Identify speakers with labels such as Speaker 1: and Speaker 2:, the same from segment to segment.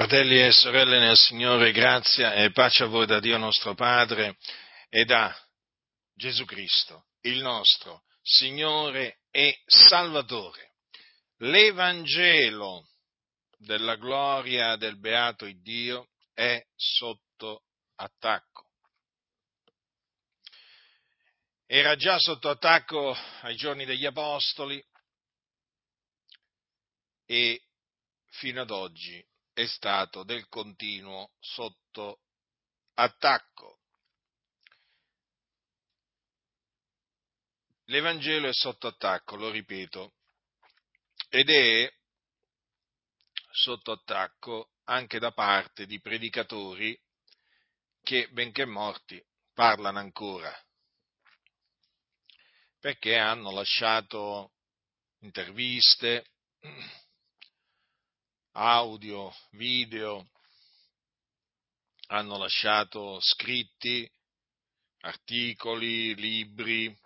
Speaker 1: Fratelli e sorelle nel Signore, grazia e pace a voi da Dio nostro Padre e da Gesù Cristo, il nostro Signore e Salvatore. L'Evangelo della gloria del beato Dio è sotto attacco. Era già sotto attacco ai giorni degli Apostoli e fino ad oggi è stato del continuo sotto attacco. L'Evangelo è sotto attacco, lo ripeto, ed è sotto attacco anche da parte di predicatori che, benché morti, parlano ancora, perché hanno lasciato interviste, audio, video, hanno lasciato scritti, articoli, libri.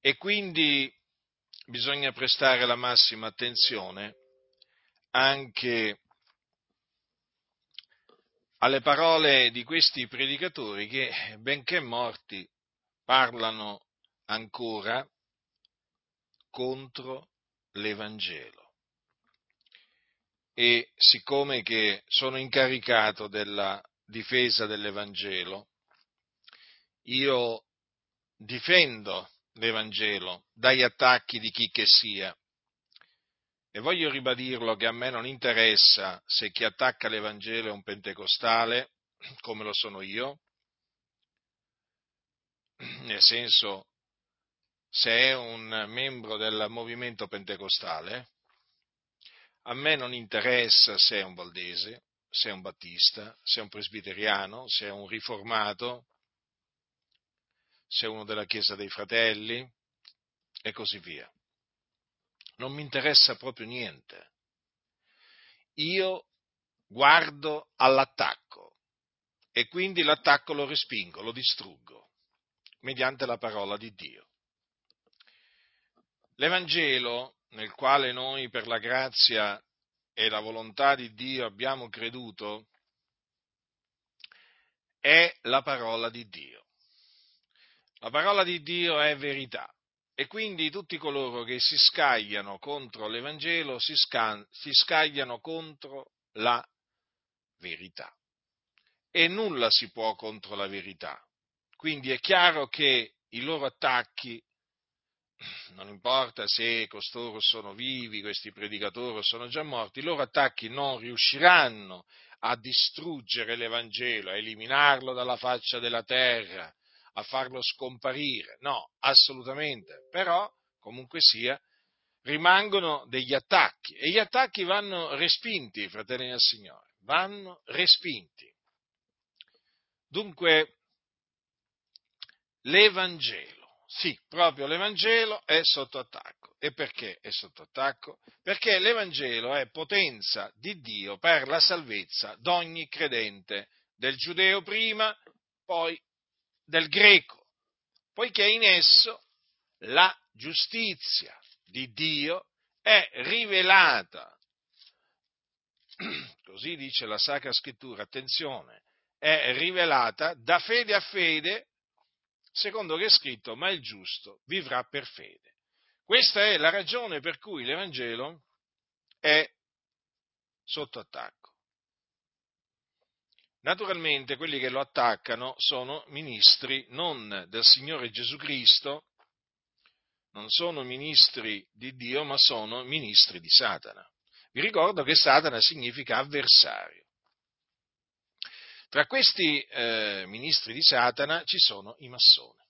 Speaker 1: E quindi bisogna prestare la massima attenzione anche alle parole di questi predicatori che, benché morti, parlano ancora contro l'Evangelo. E siccome che sono incaricato della difesa dell'Evangelo, io difendo l'Evangelo dagli attacchi di chi che sia. E voglio ribadirlo che a me non interessa se chi attacca l'Evangelo è un pentecostale, come lo sono io, nel senso se è un membro del movimento pentecostale, a me non interessa se è un valdese, se è un battista, se è un presbiteriano, se è un riformato, se è uno della Chiesa dei Fratelli e così via. Non mi interessa proprio niente. Io guardo all'attacco e quindi l'attacco lo respingo, lo distruggo mediante la parola di Dio. L'Evangelo, nel quale noi per la grazia e la volontà di Dio abbiamo creduto, è la parola di Dio. La parola di Dio è verità e quindi tutti coloro che si scagliano contro l'Evangelo si, sca- si scagliano contro la verità. E nulla si può contro la verità. Quindi è chiaro che i loro attacchi non importa se costoro sono vivi, questi predicatori sono già morti, i loro attacchi non riusciranno a distruggere l'Evangelo, a eliminarlo dalla faccia della terra, a farlo scomparire. No, assolutamente. Però, comunque sia, rimangono degli attacchi e gli attacchi vanno respinti, fratelli del Signore, vanno respinti. Dunque, l'Evangelo sì, proprio l'Evangelo è sotto attacco. E perché è sotto attacco? Perché l'Evangelo è potenza di Dio per la salvezza d'ogni credente, del giudeo prima, poi del greco, poiché in esso la giustizia di Dio è rivelata. Così dice la Sacra Scrittura, attenzione, è rivelata da fede a fede secondo che è scritto, ma il giusto vivrà per fede. Questa è la ragione per cui l'Evangelo è sotto attacco. Naturalmente quelli che lo attaccano sono ministri non del Signore Gesù Cristo, non sono ministri di Dio, ma sono ministri di Satana. Vi ricordo che Satana significa avversario. Tra questi eh, ministri di Satana ci sono i massoni.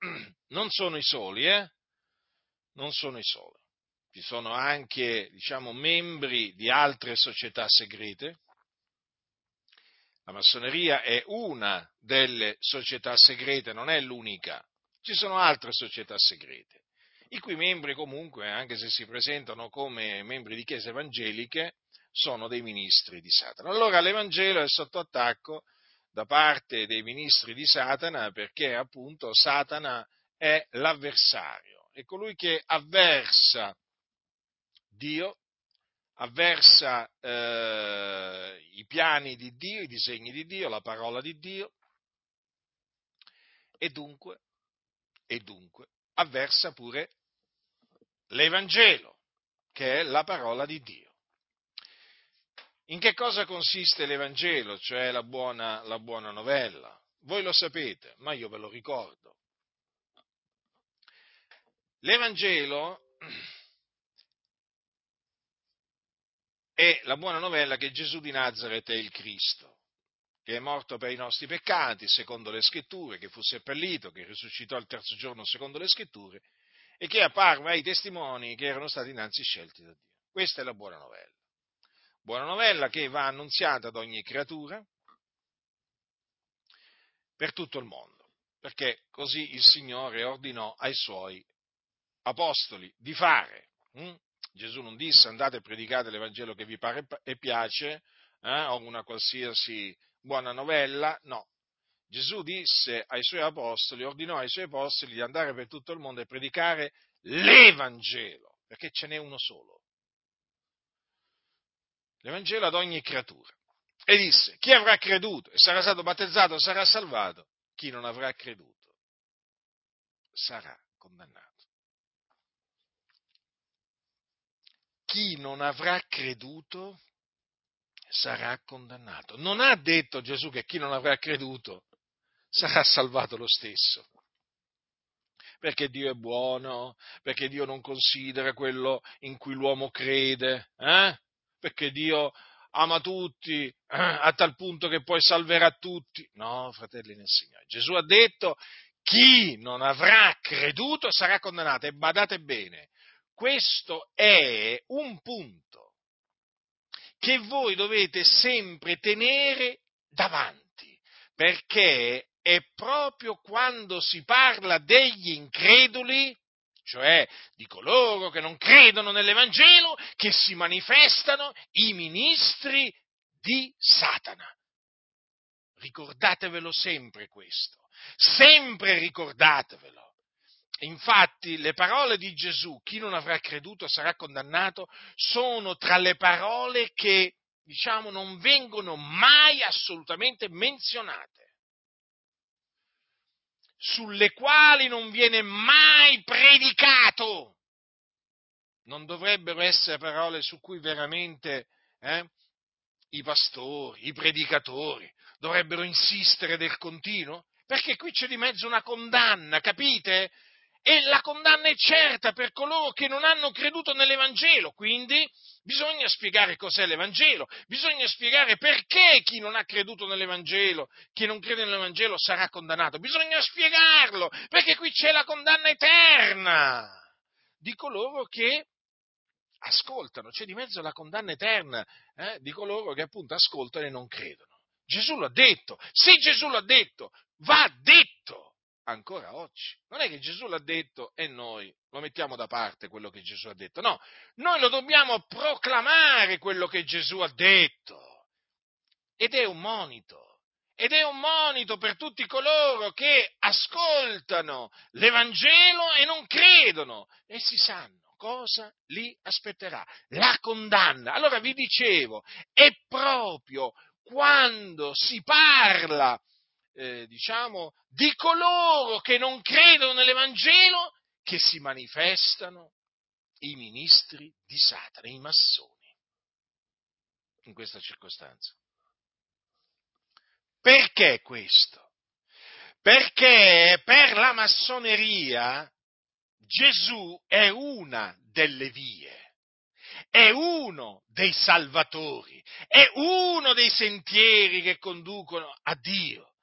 Speaker 1: Non sono i soli, eh? Non sono i soli. Ci sono anche, diciamo, membri di altre società segrete. La massoneria è una delle società segrete, non è l'unica. Ci sono altre società segrete, i cui membri comunque, anche se si presentano come membri di chiese evangeliche, sono dei ministri di Satana. Allora l'Evangelo è sotto attacco da parte dei ministri di Satana perché appunto Satana è l'avversario, è colui che avversa Dio avversa eh, i piani di Dio, i disegni di Dio, la parola di Dio e dunque, e dunque avversa pure l'Evangelo, che è la parola di Dio. In che cosa consiste l'Evangelo, cioè la buona, la buona novella? Voi lo sapete, ma io ve lo ricordo. L'Evangelo è la buona novella che Gesù di Nazareth è il Cristo, che è morto per i nostri peccati, secondo le scritture, che fu seppellito, che risuscitò il terzo giorno, secondo le scritture, e che apparve ai testimoni che erano stati innanzi scelti da Dio. Questa è la buona novella. Buona novella che va annunziata ad ogni creatura per tutto il mondo, perché così il Signore ordinò ai suoi apostoli di fare. Hm? Gesù non disse andate e predicate l'Evangelo che vi pare e piace, eh, o una qualsiasi buona novella, no. Gesù disse ai suoi apostoli, ordinò ai suoi apostoli di andare per tutto il mondo e predicare l'Evangelo, perché ce n'è uno solo. L'Evangelo ad ogni creatura. E disse, chi avrà creduto e sarà stato battezzato sarà salvato, chi non avrà creduto sarà condannato. Chi non avrà creduto sarà condannato. Non ha detto Gesù che chi non avrà creduto sarà salvato lo stesso. Perché Dio è buono, perché Dio non considera quello in cui l'uomo crede, eh? Perché Dio ama tutti a tal punto che poi salverà tutti. No, fratelli nel Signore. Gesù ha detto chi non avrà creduto sarà condannato. E badate bene, questo è un punto che voi dovete sempre tenere davanti, perché è proprio quando si parla degli increduli cioè di coloro che non credono nell'Evangelo, che si manifestano i ministri di Satana. Ricordatevelo sempre questo, sempre ricordatevelo. Infatti le parole di Gesù, chi non avrà creduto sarà condannato, sono tra le parole che, diciamo, non vengono mai assolutamente menzionate sulle quali non viene mai predicato. Non dovrebbero essere parole su cui veramente eh, i pastori, i predicatori dovrebbero insistere del continuo? Perché qui c'è di mezzo una condanna, capite? E la condanna è certa per coloro che non hanno creduto nell'Evangelo, quindi bisogna spiegare cos'è l'Evangelo, bisogna spiegare perché chi non ha creduto nell'Evangelo, chi non crede nell'Evangelo sarà condannato, bisogna spiegarlo, perché qui c'è la condanna eterna di coloro che ascoltano, c'è di mezzo la condanna eterna eh, di coloro che appunto ascoltano e non credono. Gesù l'ha detto, se Gesù l'ha detto, va detto ancora oggi. Non è che Gesù l'ha detto e noi lo mettiamo da parte quello che Gesù ha detto, no, noi lo dobbiamo proclamare quello che Gesù ha detto. Ed è un monito. Ed è un monito per tutti coloro che ascoltano l'Evangelo e non credono. E si sanno cosa li aspetterà. La condanna. Allora vi dicevo, è proprio quando si parla eh, diciamo, di coloro che non credono nell'Evangelo che si manifestano i ministri di Satana, i massoni, in questa circostanza. Perché questo? Perché per la massoneria Gesù è una delle vie, è uno dei salvatori, è uno dei sentieri che conducono a Dio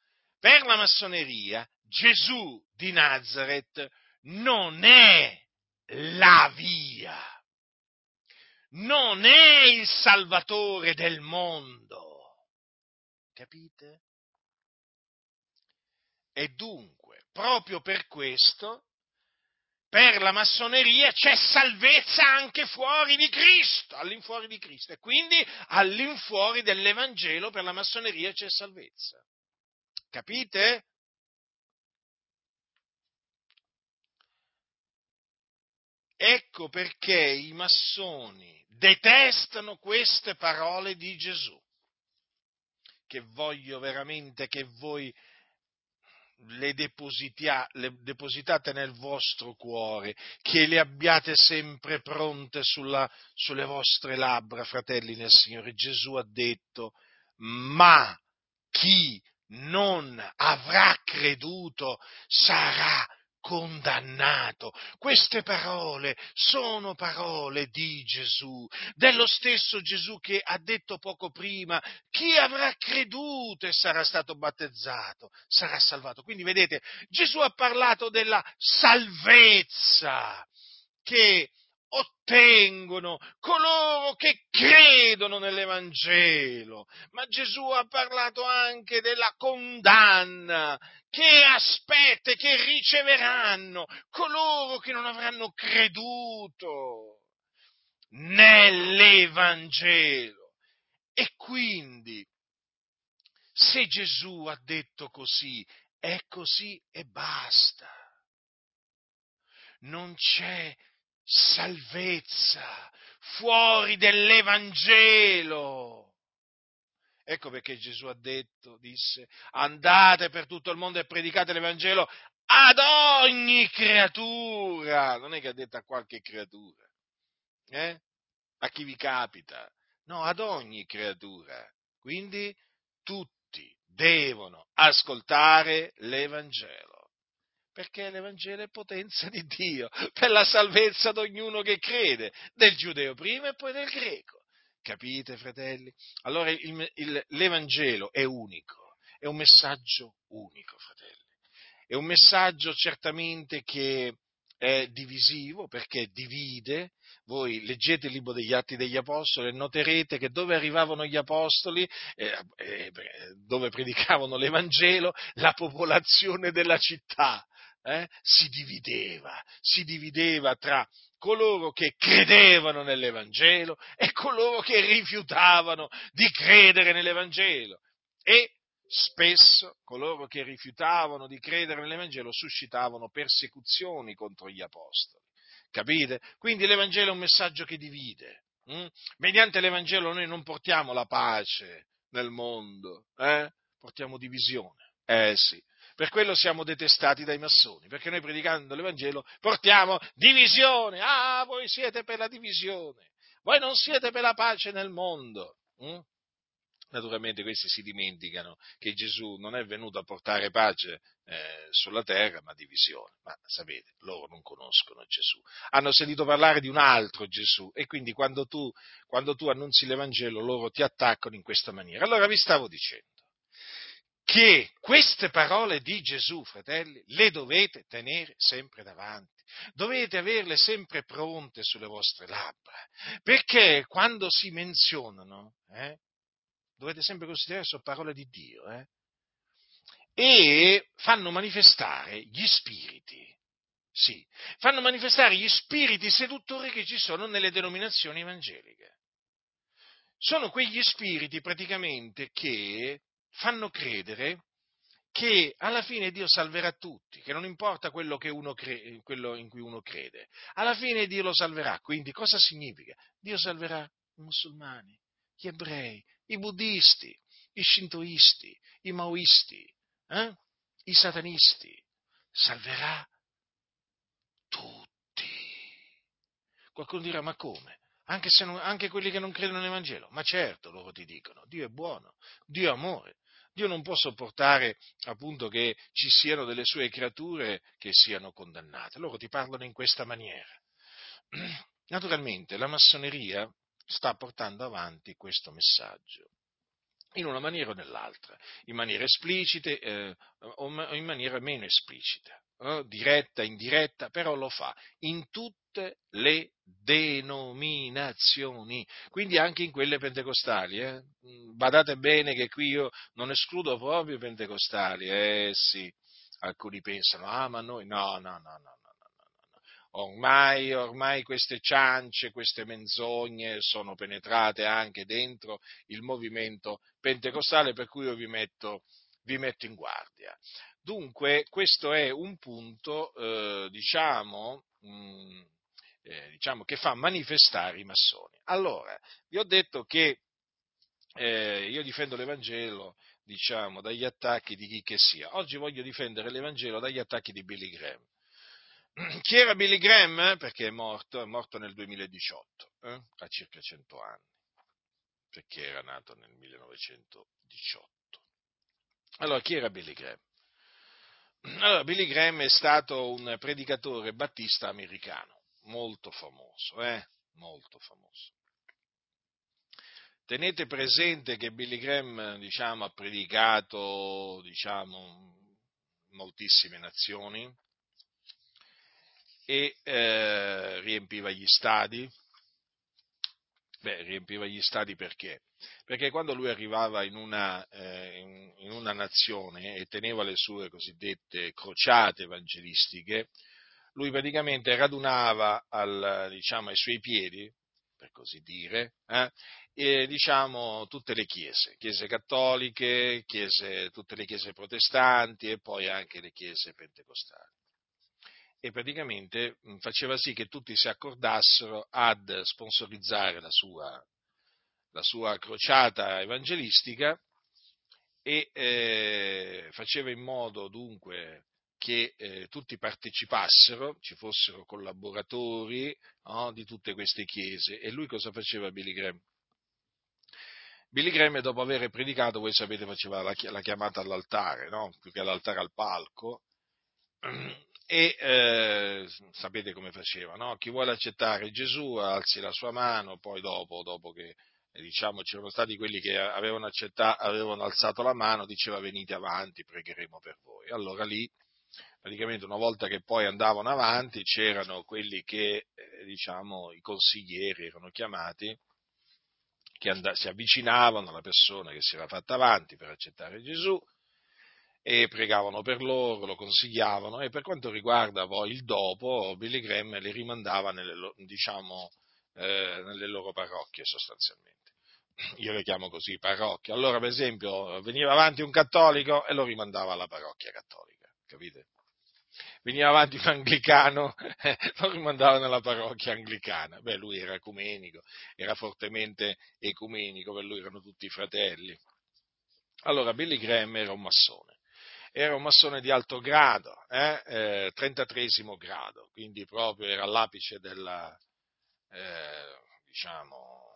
Speaker 1: per la massoneria Gesù di Nazareth non è la via, non è il salvatore del mondo. Capite? E dunque, proprio per questo, per la massoneria c'è salvezza anche fuori di Cristo, all'infuori di Cristo, e quindi all'infuori dell'Evangelo per la massoneria c'è salvezza. Capite? Ecco perché i massoni detestano queste parole di Gesù, che voglio veramente che voi le, le, depositate nel vostro cuore, che le abbiate sempre pronte sulla, sulle vostre labbra, fratelli nel Signore. Gesù ha detto, ma chi non avrà creduto sarà condannato. Queste parole sono parole di Gesù, dello stesso Gesù che ha detto poco prima, chi avrà creduto e sarà stato battezzato sarà salvato. Quindi vedete, Gesù ha parlato della salvezza che ottengono coloro che credono nell'Evangelo, ma Gesù ha parlato anche della condanna che aspetta che riceveranno coloro che non avranno creduto nell'Evangelo. E quindi, se Gesù ha detto così, è così e basta. Non c'è salvezza fuori dell'Evangelo. Ecco perché Gesù ha detto, disse, andate per tutto il mondo e predicate l'Evangelo ad ogni creatura. Non è che ha detto a qualche creatura, eh? a chi vi capita, no, ad ogni creatura. Quindi tutti devono ascoltare l'Evangelo perché l'Evangelo è potenza di Dio per la salvezza di ognuno che crede, del giudeo prima e poi del greco. Capite, fratelli? Allora il, il, l'Evangelo è unico, è un messaggio unico, fratelli. È un messaggio certamente che è divisivo perché divide. Voi leggete il libro degli Atti degli Apostoli e noterete che dove arrivavano gli Apostoli, eh, eh, dove predicavano l'Evangelo, la popolazione della città eh, si divideva, si divideva tra coloro che credevano nell'Evangelo e coloro che rifiutavano di credere nell'Evangelo. E spesso coloro che rifiutavano di credere nell'Evangelo suscitavano persecuzioni contro gli apostoli. Capite? Quindi l'Evangelo è un messaggio che divide. Hm? Mediante l'Evangelo noi non portiamo la pace nel mondo, eh? portiamo divisione. Eh sì, per quello siamo detestati dai massoni, perché noi predicando l'Evangelo portiamo divisione. Ah, voi siete per la divisione, voi non siete per la pace nel mondo. Mm? Naturalmente questi si dimenticano che Gesù non è venuto a portare pace eh, sulla terra, ma divisione. Ma sapete, loro non conoscono Gesù. Hanno sentito parlare di un altro Gesù e quindi quando tu, quando tu annunzi l'Evangelo loro ti attaccano in questa maniera. Allora vi stavo dicendo che queste parole di Gesù, fratelli, le dovete tenere sempre davanti. Dovete averle sempre pronte sulle vostre labbra, perché quando si menzionano, eh, dovete sempre considerare sono parole di Dio, eh, e fanno manifestare gli spiriti, sì, fanno manifestare gli spiriti seduttori che ci sono nelle denominazioni evangeliche. Sono quegli spiriti praticamente che fanno credere che alla fine Dio salverà tutti, che non importa quello, che crede, quello, in cui uno crede, alla fine Dio lo salverà. Quindi cosa significa? Dio salverà i musulmani, gli ebrei, i buddisti, i shintoisti, i maoisti, eh? i satanisti, salverà tutti. Qualcuno dirà, ma come? Anche, non, anche quelli che non credono nell'Evangelo? Ma certo, loro ti dicono, Dio è buono, Dio è amore, Dio non può sopportare appunto che ci siano delle sue creature che siano condannate. Loro ti parlano in questa maniera. Naturalmente la massoneria sta portando avanti questo messaggio in una maniera o nell'altra, in maniera esplicita eh, o in maniera meno esplicita eh, diretta, indiretta, però lo fa in tutte le denominazioni, quindi anche in quelle pentecostali. Eh. Mm, badate bene che qui io non escludo proprio i pentecostali, eh sì, alcuni pensano, ah ma noi, no, no, no, no. no. Ormai, ormai, queste ciance, queste menzogne sono penetrate anche dentro il movimento pentecostale, per cui io vi metto, vi metto in guardia. Dunque, questo è un punto, eh, diciamo, mh, mm, eh, diciamo, che fa manifestare i massoni. Allora, vi ho detto che eh, io difendo l'Evangelo, diciamo, dagli attacchi di chi che sia. Oggi voglio difendere l'Evangelo dagli attacchi di Billy Graham. Chi era Billy Graham? Perché è morto, è morto nel 2018, eh? a circa 100 anni, perché era nato nel 1918. Allora, chi era Billy Graham? Allora, Billy Graham è stato un predicatore battista americano, molto famoso, eh? Molto famoso. Tenete presente che Billy Graham, diciamo, ha predicato, diciamo, moltissime nazioni e eh, riempiva gli stadi. Beh, riempiva gli stadi perché? Perché quando lui arrivava in una, eh, in una nazione e teneva le sue cosiddette crociate evangelistiche, lui praticamente radunava al, diciamo, ai suoi piedi, per così dire, eh, e, diciamo, tutte le chiese, chiese cattoliche, chiese, tutte le chiese protestanti e poi anche le chiese pentecostali. E praticamente faceva sì che tutti si accordassero ad sponsorizzare la sua, la sua crociata evangelistica e eh, faceva in modo dunque che eh, tutti partecipassero, ci fossero collaboratori no, di tutte queste chiese. E lui cosa faceva Billy Graham? Billy Graham dopo aver predicato, voi sapete, faceva la, chiamata all'altare, no? più che all'altare al palco, e eh, sapete come faceva, no? chi vuole accettare Gesù alzi la sua mano, poi dopo, dopo che diciamo, c'erano stati quelli che avevano, avevano alzato la mano, diceva venite avanti, pregheremo per voi. Allora lì, praticamente una volta che poi andavano avanti, c'erano quelli che, eh, diciamo, i consiglieri erano chiamati, che and- si avvicinavano alla persona che si era fatta avanti per accettare Gesù e pregavano per loro, lo consigliavano e per quanto riguarda poi il dopo, Billy Graham li rimandava nelle, diciamo, eh, nelle loro parrocchie sostanzialmente io le chiamo così, parrocchie. Allora, per esempio, veniva avanti un cattolico e lo rimandava alla parrocchia cattolica, capite? Veniva avanti un anglicano e lo rimandava nella parrocchia anglicana. Beh, lui era ecumenico, era fortemente ecumenico, per lui erano tutti fratelli. Allora, Billy Graham era un massone. Era un massone di alto grado, eh? Eh, 33 grado, quindi proprio era all'apice della, eh, diciamo,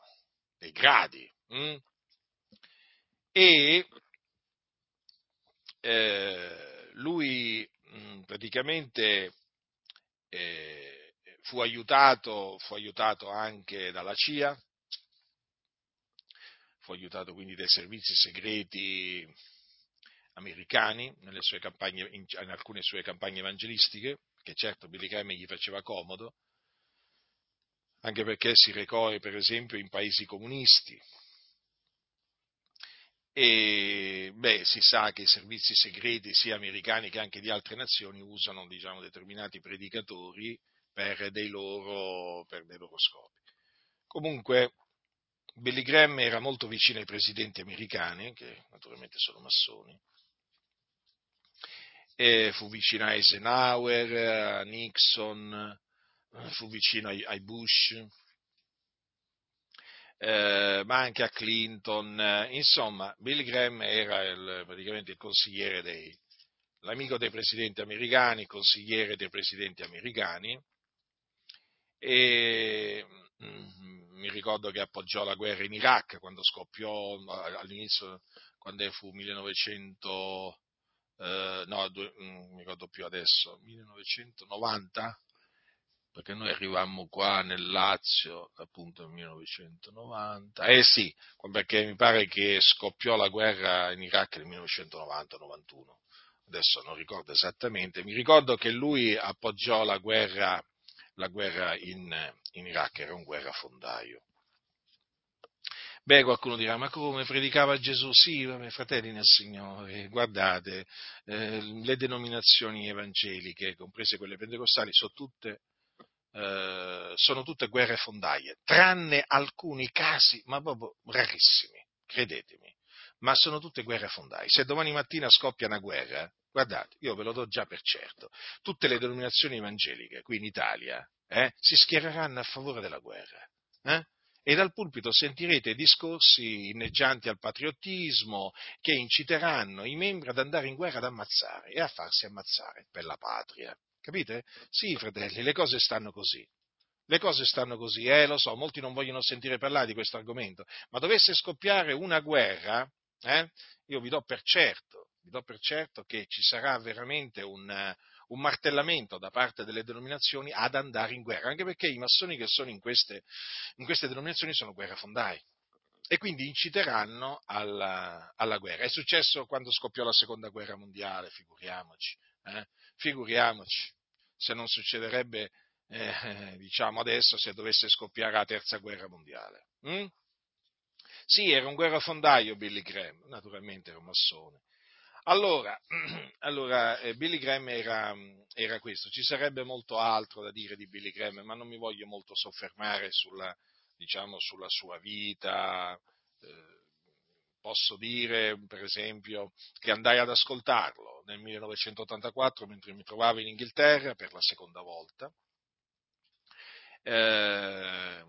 Speaker 1: dei gradi. Hm? E eh, lui mh, hm, praticamente eh, fu, aiutato, fu aiutato anche dalla CIA, fu aiutato quindi dai servizi segreti americani sue campagne, in, in alcune sue campagne evangelistiche, che certo Billy Graham gli faceva comodo, anche perché si recò per esempio in paesi comunisti. E beh, si sa che i servizi segreti sia americani che anche di altre nazioni usano diciamo, determinati predicatori per dei, loro, per dei loro scopi. Comunque, Billy Graham era molto vicino ai presidenti americani, che naturalmente sono massoni, e fu vicino a Eisenhower, a Nixon, fu vicino ai, ai Bush, eh, ma anche a Clinton. Insomma, Bill Graham era il, praticamente il consigliere dei, l'amico dei presidenti americani, consigliere dei presidenti americani e mm, mi ricordo che appoggiò la guerra in Iraq quando scoppiò all'inizio, quando fu 1900, eh, no, due, non mm, mi ricordo più adesso, 1990, perché noi arrivammo qua nel Lazio appunto nel 1990, eh sì, perché mi pare che scoppiò la guerra in Iraq nel 1990-91, adesso non ricordo esattamente, mi ricordo che lui appoggiò la guerra, la guerra in, in Iraq, era un guerrafondaio. Beh, qualcuno dirà, ma come predicava Gesù? Sì, vabbè, fratelli nel Signore, guardate, eh, le denominazioni evangeliche, comprese quelle pentecostali, sono tutte eh, sono tutte guerre fondaie, tranne alcuni casi, ma proprio rarissimi, credetemi, ma sono tutte guerre fondaie. Se domani mattina scoppia una guerra, guardate, io ve lo do già per certo, tutte le denominazioni evangeliche qui in Italia eh, si schiereranno a favore della guerra. Eh? E dal pulpito sentirete discorsi inneggianti al patriottismo che inciteranno i membri ad andare in guerra ad ammazzare e a farsi ammazzare per la patria. Capite? Sì, fratelli, le cose stanno così. Le cose stanno così, eh, lo so, molti non vogliono sentire parlare di questo argomento, ma dovesse scoppiare una guerra, eh, io vi do per certo, vi do per certo che ci sarà veramente un, un martellamento da parte delle denominazioni ad andare in guerra, anche perché i massoni che sono in queste, in queste denominazioni sono guerrafondai e quindi inciteranno alla, alla, guerra. È successo quando scoppiò la seconda guerra mondiale, figuriamoci, eh? figuriamoci se non succederebbe eh, diciamo adesso se dovesse scoppiare la terza guerra mondiale. Mm? Sì, era un guerrafondaio Billy Graham, naturalmente era un massone. Allora, allora eh, Billy Graham era, era, questo, ci sarebbe molto altro da dire di Billy Graham, ma non mi voglio molto soffermare sulla, diciamo, sulla sua vita. Eh, posso dire, per esempio, che andai ad ascoltarlo nel 1984 mentre mi trovavo in Inghilterra per la seconda volta eh,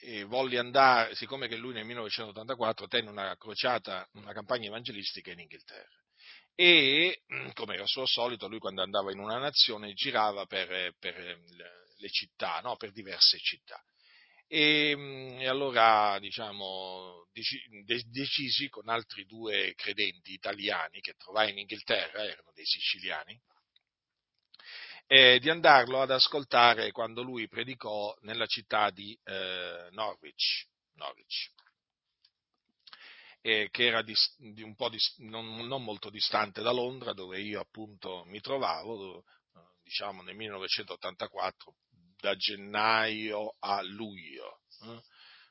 Speaker 1: e volli andare, siccome che lui nel 1984 tenne una crociata, una campagna evangelistica in Inghilterra. E, mm, come era suo solito, lui quando andava in una nazione girava per, per le città, no? per diverse città. E, mm, e, allora diciamo, decisi con altri due credenti italiani che trovai in Inghilterra, erano dei siciliani, eh, di andarlo ad ascoltare quando lui predicò nella città di eh, Norwich, Norwich eh, che era di, di un po' di, non, non, molto distante da Londra, dove io appunto mi trovavo, diciamo nel 1984, da gennaio a luglio, eh,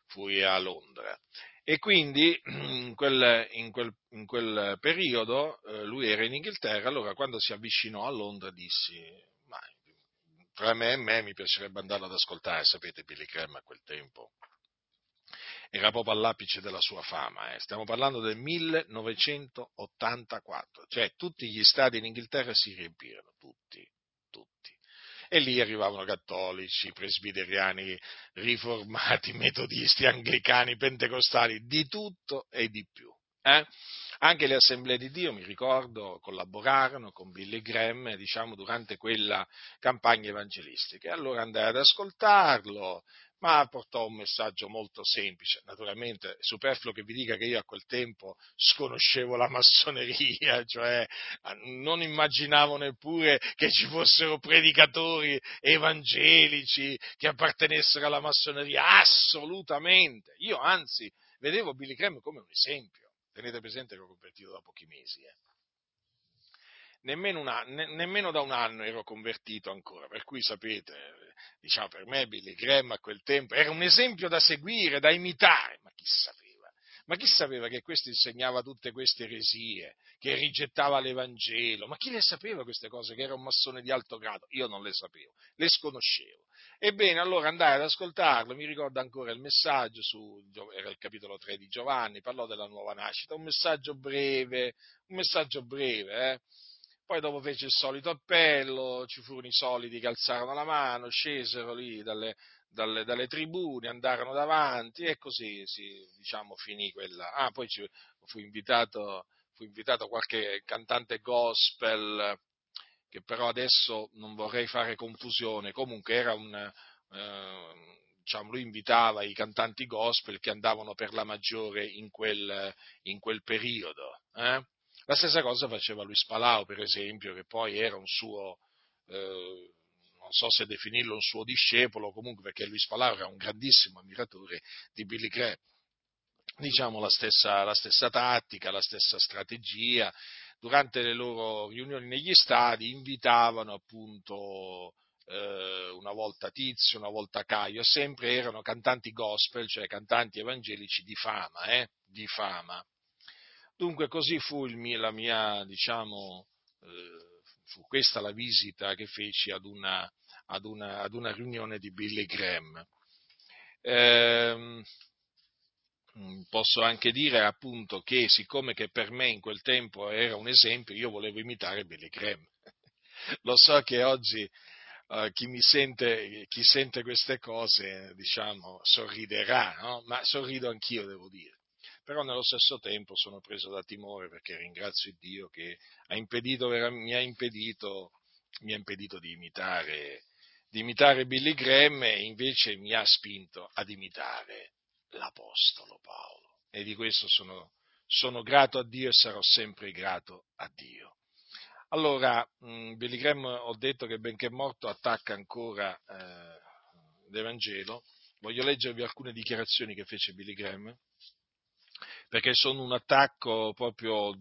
Speaker 1: fui a Londra. E quindi in quel, in quel, in quel periodo eh, lui era in Inghilterra, allora quando si avvicinò a Londra dissi, ma tra me e me mi piacerebbe andarlo ad ascoltare, sapete, Billy Graham a quel tempo era proprio all'apice della sua fama, eh. stiamo parlando del 1984, cioè tutti gli stadi in Inghilterra si riempirono, tutti, tutti. E lì arrivavano cattolici, presbiteriani, riformati, metodisti, anglicani, pentecostali, di tutto e di più. Eh? Anche le assemblee di Dio, mi ricordo, collaborarono con Billy Graham diciamo, durante quella campagna evangelistica. Allora andai ad ascoltarlo, ma portò un messaggio molto semplice. Naturalmente, è superfluo che vi dica che io a quel tempo sconoscevo la massoneria, cioè non immaginavo neppure che ci fossero predicatori evangelici che appartenessero alla massoneria, assolutamente. Io anzi vedevo Billy Graham come un esempio Tenete presente che ho convertito da pochi mesi. Eh. Nemmeno, una, ne, nemmeno, da un anno ero convertito ancora, per cui sapete, diciamo per me Billy Graham a quel tempo era un esempio da seguire, da imitare, ma chi sapeva? Ma chi sapeva che questo insegnava tutte queste eresie, che rigettava l'Evangelo? Ma chi le sapeva queste cose, che era un massone di alto grado? Io non le sapevo, le sconoscevo. Ebbene, allora andai ad ascoltarlo, mi ricordo ancora il messaggio, su, era il capitolo 3 di Giovanni, parlò della nuova nascita, un messaggio breve, un messaggio breve, eh? Poi dopo fece il solito appello, ci furono i soliti che alzarono la mano, scesero lì dalle, dalle, dalle tribune, andarono davanti e così si, diciamo, finì quella. Ah, poi ci, fu invitato, fu invitato qualche cantante gospel che però adesso non vorrei fare confusione, comunque era un, eh, diciamo, lui invitava i cantanti gospel che andavano per la maggiore in quel, in quel periodo. Eh? La stessa cosa faceva Luis Palau, per esempio, che poi era un suo, eh, non so se definirlo un suo discepolo, comunque perché Luis Palau era un grandissimo ammiratore di Billy Graham. Diciamo la stessa, la stessa tattica, la stessa strategia, durante le loro riunioni negli stadi invitavano appunto eh, una volta Tizio, una volta Caio, sempre erano cantanti gospel, cioè cantanti evangelici di fama, eh, di fama. Dunque così fu mio, la mia, diciamo, eh, fu questa la visita che feci ad una, ad una, ad una riunione di Billy Graham. Eh, posso anche dire appunto che siccome che per me in quel tempo era un esempio, io volevo imitare Billy Graham. Lo so che oggi, uh, chi, sente, chi, sente, queste cose, diciamo, sorriderà, no? ma sorrido anch'io, devo dire. Però nello stesso tempo sono preso da timore perché ringrazio Dio che ha impedito, mi, ha impedito, mi ha impedito di imitare, di imitare Billy Graham e invece mi ha spinto ad imitare l'Apostolo Paolo. E di questo sono, sono grato a Dio e sarò sempre grato a Dio. Allora, mh, Billy Graham ho detto che benché morto attacca ancora eh, l'Evangelo. Voglio leggervi alcune dichiarazioni che fece Billy Graham, perché sono un attacco proprio,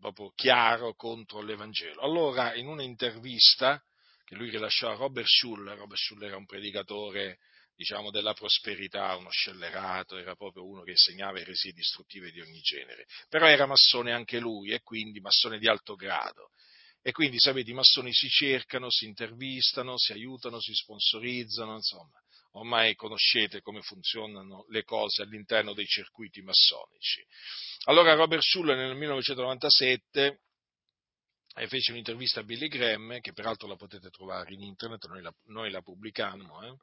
Speaker 1: proprio chiaro contro l'Evangelo. Allora, in un'intervista che lui rilasciò a Robert Schuller, Robert Schuller era un predicatore diciamo, della prosperità, uno scellerato, era proprio uno che insegnava eresie distruttive di ogni genere. Però era massone anche lui e quindi massone di alto grado. E quindi, sapete, i massoni si cercano, si intervistano, si aiutano, si sponsorizzano, insomma, ormai conoscete come funzionano le cose all'interno dei circuiti massonici. Allora Robert Schuller nel 1997 eh, fece un'intervista a Billy Graham, che peraltro la potete trovare in internet, noi la, noi la pubblicammo, eh?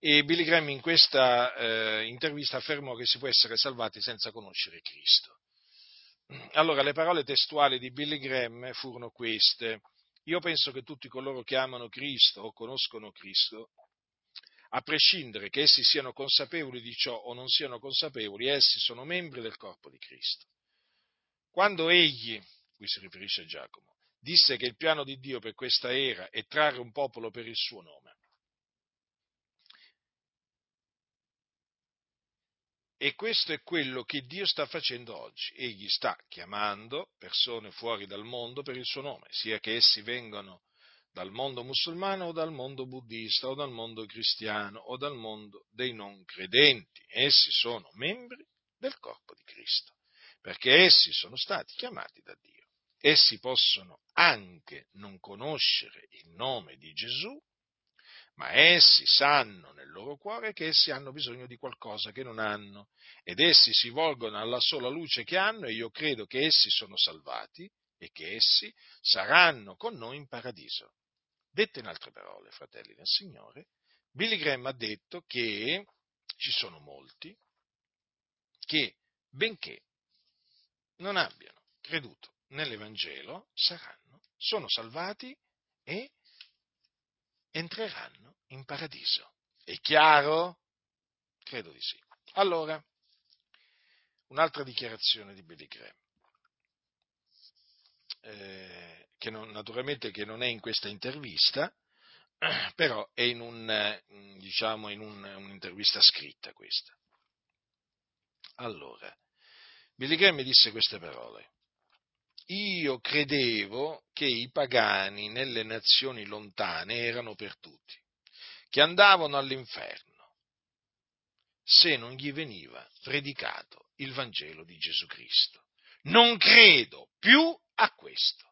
Speaker 1: E Billy Graham in questa eh, intervista affermò che si può essere salvati senza conoscere Cristo. Allora, le parole testuali di Billy Graham furono queste. Io penso che tutti coloro che amano Cristo o conoscono Cristo, a prescindere che essi siano consapevoli di ciò o non siano consapevoli, essi sono membri del corpo di Cristo. Quando egli, qui si riferisce a Giacomo, disse che il piano di Dio per questa era è trarre un popolo per il suo nome, E questo è quello che Dio sta facendo oggi. Egli sta chiamando persone fuori dal mondo per il suo nome, sia che essi vengano dal mondo musulmano o dal mondo buddista o dal mondo cristiano o dal mondo dei non credenti. Essi sono membri del corpo di Cristo, perché essi sono stati chiamati da Dio. Essi possono anche non conoscere il nome di Gesù ma essi sanno nel loro cuore che essi hanno bisogno di qualcosa che non hanno ed essi si volgono alla sola luce che hanno e io credo che essi sono salvati e che essi saranno con noi in paradiso. Dette in altre parole, fratelli del Signore, Billy Graham ha detto che ci sono molti che, benché non abbiano creduto nell'Evangelo, saranno, sono salvati e entreranno in paradiso. È chiaro? Credo di sì. Allora, un'altra dichiarazione di Billy Graham, eh, che non, naturalmente che non è in questa intervista, però è in, un, diciamo, in un, un'intervista scritta questa. Allora, Billy Graham mi disse queste parole io credevo che i pagani nelle nazioni lontane erano per tutti, che andavano all'inferno se non gli veniva predicato il Vangelo di Gesù Cristo. Non credo più a questo.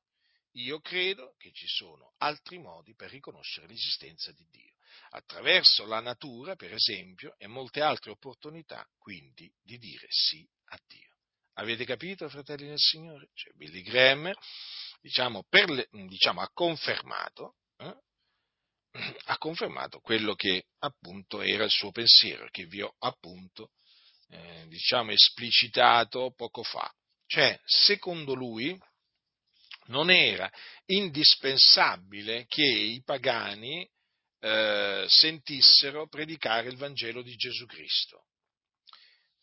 Speaker 1: Io credo che ci sono altri modi per riconoscere l'esistenza di Dio, attraverso la natura, per esempio, e molte altre opportunità, quindi, di dire sì a Dio. Avete capito, fratelli del Signore? Cioè, Billy Graham diciamo, le, diciamo, ha, confermato, eh, ha confermato quello che appunto era il suo pensiero, che vi ho appunto eh, diciamo, esplicitato poco fa. Cioè, secondo lui, non era indispensabile che i pagani eh, sentissero predicare il Vangelo di Gesù Cristo.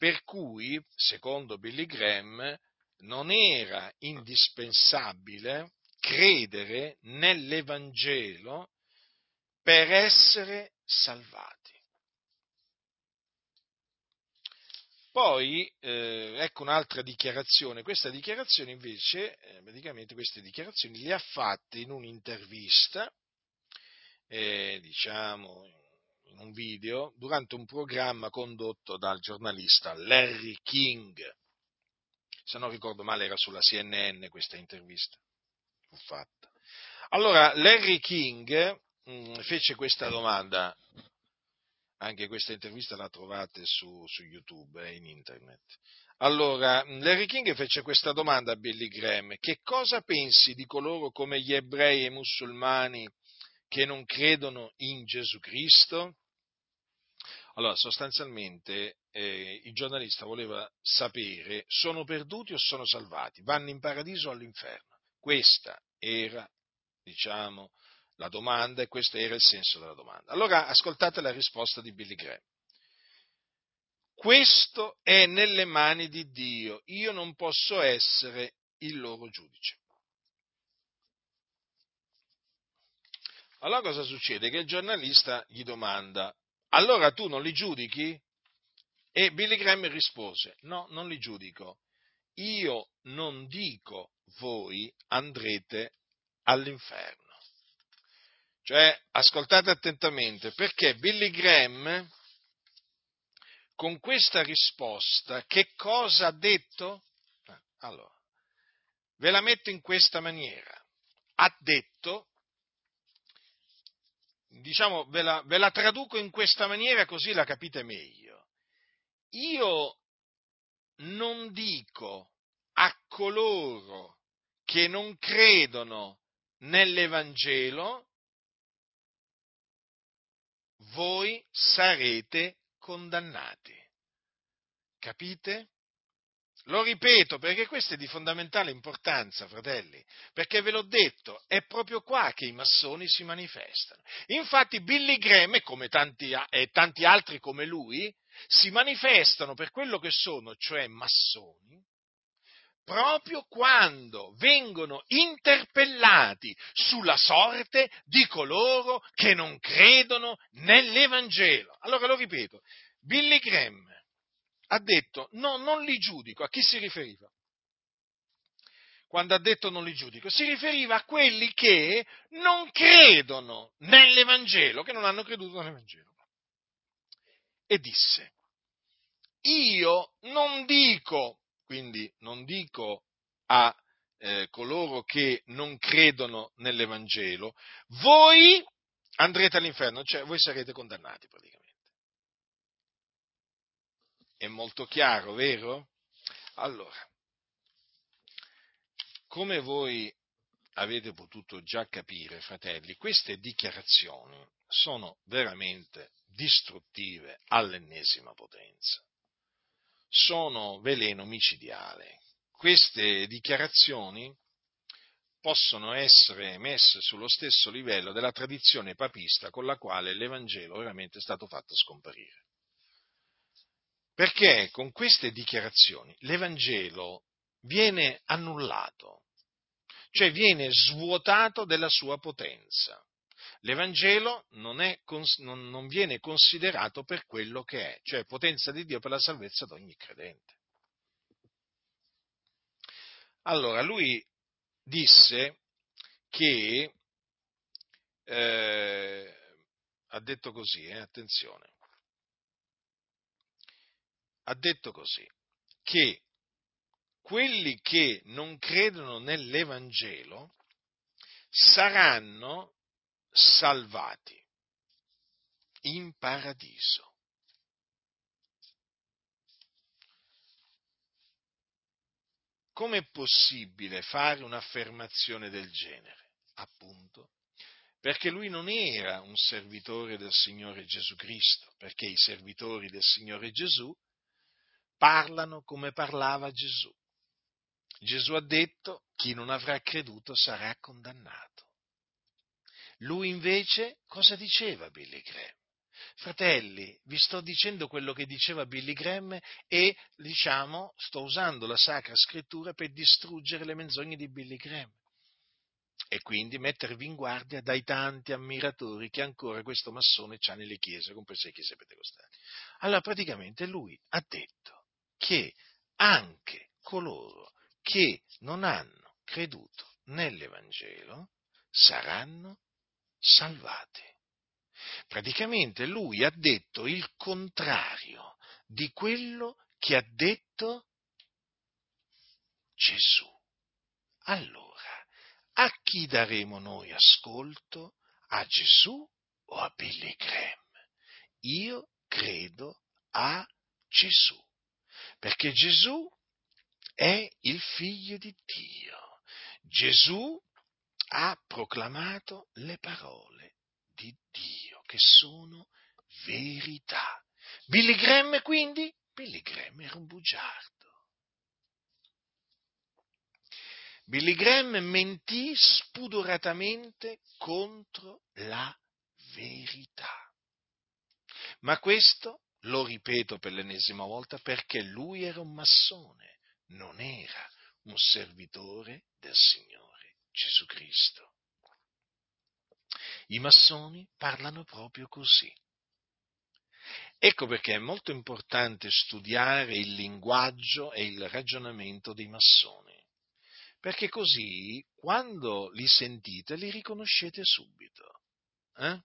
Speaker 1: Per cui, secondo Billy Graham, non era indispensabile credere nell'Evangelo per essere salvati. Poi, eh, ecco un'altra dichiarazione. Questa dichiarazione invece, eh, praticamente queste dichiarazioni le ha fatte in un'intervista, eh, diciamo, in un video durante un programma condotto dal giornalista Larry King. Se non ricordo male era sulla CNN questa intervista. Fu fatta. Allora, Larry King mh, mm, fece questa domanda, anche questa intervista la trovate su, su YouTube e eh, in internet. Allora, Larry King fece questa domanda a Billy Graham, che cosa pensi di coloro come gli ebrei e i musulmani che non credono in Gesù Cristo? Allora, sostanzialmente eh, il giornalista voleva sapere sono perduti o sono salvati, vanno in paradiso o all'inferno. Questa era, diciamo, la domanda e questo era il senso della domanda. Allora ascoltate la risposta di Billy Graham. Questo è nelle mani di Dio, io non posso essere il loro giudice. Allora cosa succede? Che il giornalista gli domanda, allora tu non li giudichi? E Billy Graham rispose, no, non li giudico. Io non dico voi andrete all'inferno. Cioè, ascoltate attentamente, perché Billy Graham, con questa risposta, che cosa ha detto? Ah, allora, ve la metto in questa maniera. Ha detto, diciamo, ve la, ve la traduco in questa maniera così la capite meglio. Io non dico a coloro che non credono nell'Evangelo, voi sarete condannati. Capite? Lo ripeto perché questo è di fondamentale importanza, fratelli, perché ve l'ho detto, è proprio qua che i massoni si manifestano. Infatti Billy Graham, come tanti, e tanti altri come lui, si manifestano per quello che sono, cioè massoni, proprio quando vengono interpellati sulla sorte di coloro che non credono nell'Evangelo. Allora lo ripeto, Billy Graham ha detto no, non li giudico, a chi si riferiva? Quando ha detto non li giudico, si riferiva a quelli che non credono nell'Evangelo, che non hanno creduto nell'Evangelo. E disse, io non dico quindi non dico a eh, coloro che non credono nell'Evangelo, voi andrete all'inferno, cioè voi sarete condannati praticamente. È molto chiaro, vero? Allora, come voi avete potuto già capire, fratelli, queste dichiarazioni sono veramente distruttive all'ennesima potenza sono veleno micidiale. Queste dichiarazioni possono essere messe sullo stesso livello della tradizione papista con la quale l'Evangelo veramente è stato fatto scomparire. Perché con queste dichiarazioni l'Evangelo viene annullato, cioè viene svuotato della sua potenza l'Evangelo non, è, non, viene considerato per quello che è, cioè potenza di Dio per la salvezza di ogni credente. Allora, lui disse che, eh, ha detto così, eh, attenzione, ha detto così, che quelli che non credono nell'Evangelo saranno salvati in paradiso. Com'è possibile fare un'affermazione del genere? Appunto, perché lui non era un servitore del Signore Gesù Cristo, perché i servitori del Signore Gesù parlano come parlava Gesù. Gesù ha detto, chi non avrà creduto sarà condannato. Lui invece cosa diceva Billy Graham? Fratelli, vi sto dicendo quello che diceva Billy Graham e, diciamo, sto usando la Sacra Scrittura per distruggere le menzogne di Billy Graham e quindi mettervi in guardia dai tanti ammiratori che ancora questo massone ha nelle chiese, comprese le chiese pentecostali. Allora, praticamente lui ha detto che anche coloro che non hanno creduto nell'Evangelo saranno salvati. Praticamente lui ha detto il contrario di quello che ha detto Gesù. Allora, a chi daremo noi ascolto? A Gesù o a Billy Graham? Io credo a Gesù, perché Gesù è il figlio di Dio. Gesù ha proclamato le parole di Dio, che sono verità. Billy Graham quindi? Billy Graham era un bugiardo. Billy Graham mentì spudoratamente contro la verità. Ma questo, lo ripeto per l'ennesima volta, perché lui era un massone, non era un servitore del Signore Gesù Cristo. I massoni parlano proprio così. Ecco perché è molto importante studiare il linguaggio e il ragionamento dei massoni, perché così quando li sentite li riconoscete subito. Eh?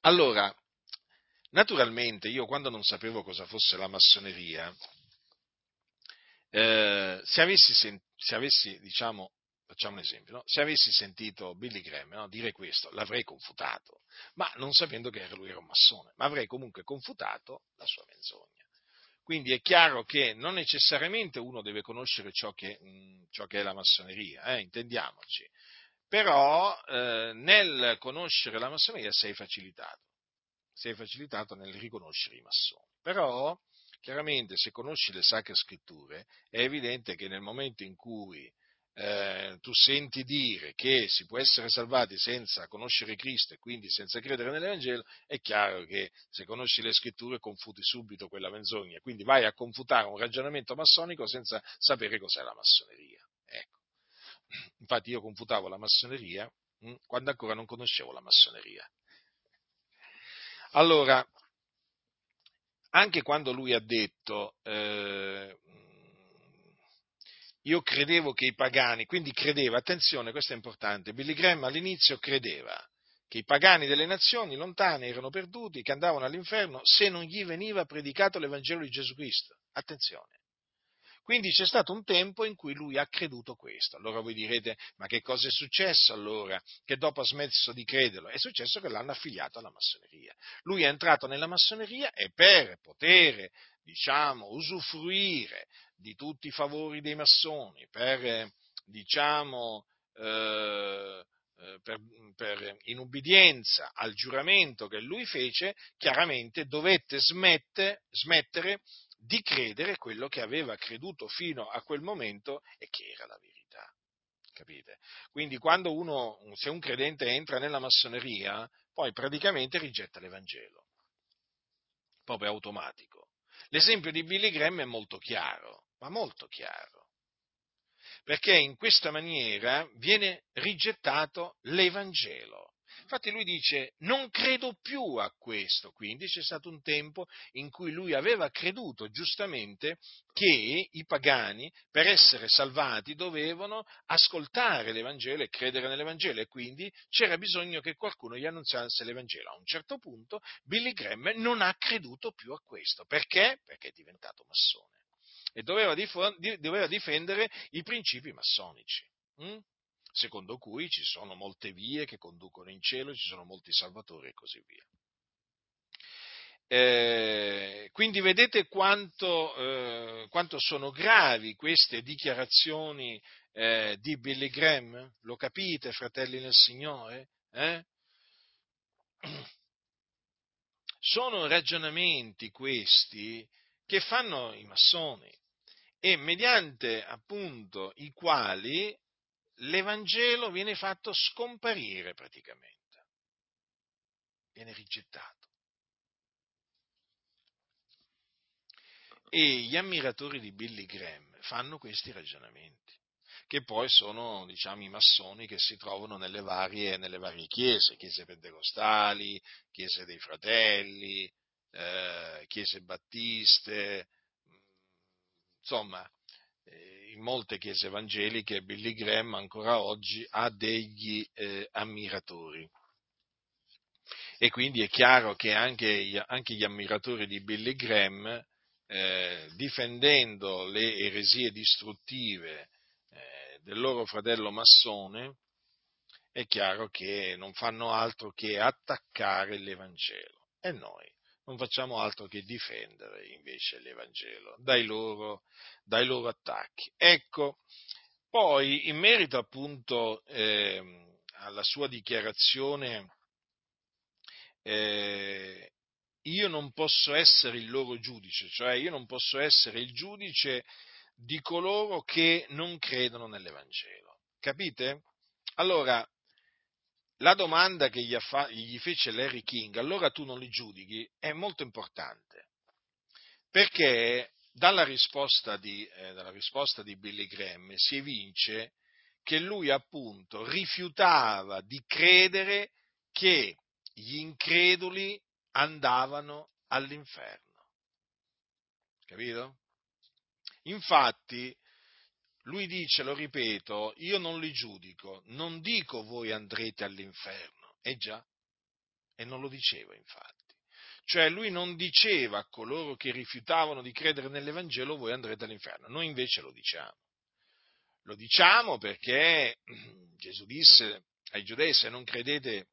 Speaker 1: Allora, naturalmente io quando non sapevo cosa fosse la massoneria, eh, se avessi, sen- se avessi diciamo, facciamo un esempio, no? se avessi sentito Billy Graham no? dire questo, l'avrei confutato, ma non sapendo che lui era un massone, ma avrei comunque confutato la sua menzogna. Quindi è chiaro che non necessariamente uno deve conoscere ciò che, mh, ciò che è la massoneria, eh? intendiamoci, però eh, nel conoscere la massoneria sei facilitato, sei facilitato nel riconoscere i massoni. Però, chiaramente, se conosci le sacre scritture, è evidente che nel momento in cui eh, tu senti dire che si può essere salvati senza conoscere Cristo e quindi senza credere nell'Evangelo, è chiaro che se conosci le scritture confuti subito quella menzogna, quindi vai a confutare un ragionamento massonico senza sapere cos'è la massoneria. Ecco. Infatti io confutavo la massoneria mh, hm, quando ancora non conoscevo la massoneria. Allora, anche quando lui ha detto eh, io credevo che i pagani, quindi credeva, attenzione, questo è importante, Billy Graham all'inizio credeva che i pagani delle nazioni lontane erano perduti, che andavano all'inferno se non gli veniva predicato l'Evangelo di Gesù Cristo. Attenzione. Quindi c'è stato un tempo in cui lui ha creduto questo. Allora voi direte, ma che cosa è successo allora? Che dopo ha smesso di crederlo? È successo che l'hanno affiliato alla massoneria. Lui è entrato nella massoneria e per poter, diciamo, usufruire di tutti i favori dei massoni, per, diciamo, eh, eh per, per, in ubbidienza al giuramento che lui fece, chiaramente dovette smette, smettere di credere quello che aveva creduto fino a quel momento e che era la verità. Capite? Quindi quando uno, se un credente entra nella massoneria, poi praticamente rigetta l'Evangelo. Proprio automatico. L'esempio di Billy Graham è molto chiaro, ma molto chiaro. Perché in questa maniera viene rigettato l'Evangelo. Infatti lui dice, non credo più a questo, quindi c'è stato un tempo in cui lui aveva creduto giustamente che i pagani per essere salvati dovevano ascoltare l'Evangelo e credere nell'Evangelo e quindi c'era bisogno che qualcuno gli annunziasse l'Evangelo. A un certo punto Billy Graham non ha creduto più a questo. Perché? Perché è diventato massone e doveva, difendere i principi massonici. Hm? Secondo cui ci sono molte vie che conducono in cielo, ci sono molti salvatori e così via. Eh, quindi vedete quanto, eh, quanto, sono gravi queste dichiarazioni eh, di Billy Graham? Lo capite, fratelli nel Signore? Eh? Sono ragionamenti questi che fanno i massoni e mediante appunto i quali l'Evangelo viene fatto scomparire praticamente, viene rigettato. E gli ammiratori di Billy Graham fanno questi ragionamenti, che poi sono diciamo, i massoni che si trovano nelle varie, nelle varie chiese, chiese pentecostali, chiese dei fratelli, eh, chiese battiste, insomma, in molte chiese evangeliche Billy Graham ancora oggi ha degli eh, ammiratori. E quindi è chiaro che anche, anche gli ammiratori di Billy Graham, eh, difendendo le eresie distruttive eh, del loro fratello massone, è chiaro che non fanno altro che attaccare l'Evangelo. E noi non facciamo altro che difendere invece l'Evangelo dai loro, dai loro attacchi. Ecco, poi in merito appunto eh, alla sua dichiarazione eh, io non posso essere il loro giudice, cioè io non posso essere il giudice di coloro che non credono nell'Evangelo. Capite? Allora, la domanda che gli, affa- gli fece Larry King, allora tu non li giudichi, è molto importante, perché dalla risposta di, eh, dalla risposta di Billy Graham si evince che lui appunto rifiutava di credere che gli increduli andavano all'inferno. Capito? Infatti, lui dice, lo ripeto, io non li giudico, non dico voi andrete all'inferno. E già, e non lo diceva infatti. Cioè lui non diceva a coloro che rifiutavano di credere nell'Evangelo voi andrete all'inferno, noi invece lo diciamo. Lo diciamo perché Gesù disse ai giudei se non credete